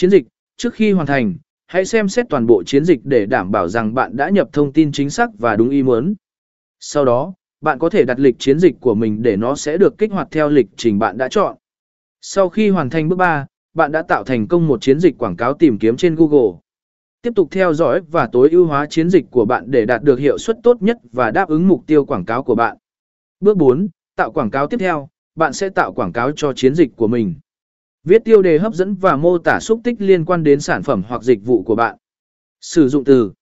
Chiến dịch, trước khi hoàn thành, hãy xem xét toàn bộ chiến dịch để đảm bảo rằng bạn đã nhập thông tin chính xác và đúng ý muốn. Sau đó, bạn có thể đặt lịch chiến dịch của mình để nó sẽ được kích hoạt theo lịch trình bạn đã chọn. Sau khi hoàn thành bước 3, bạn đã tạo thành công một chiến dịch quảng cáo tìm kiếm trên Google. Tiếp tục theo dõi và tối ưu hóa chiến dịch của bạn để đạt được hiệu suất tốt nhất và đáp ứng mục tiêu quảng cáo của bạn. Bước 4. Tạo quảng cáo tiếp theo, bạn sẽ tạo quảng cáo cho chiến dịch của mình. Viết tiêu đề hấp dẫn và mô tả xúc tích liên quan đến sản phẩm hoặc dịch vụ của bạn. Sử dụng từ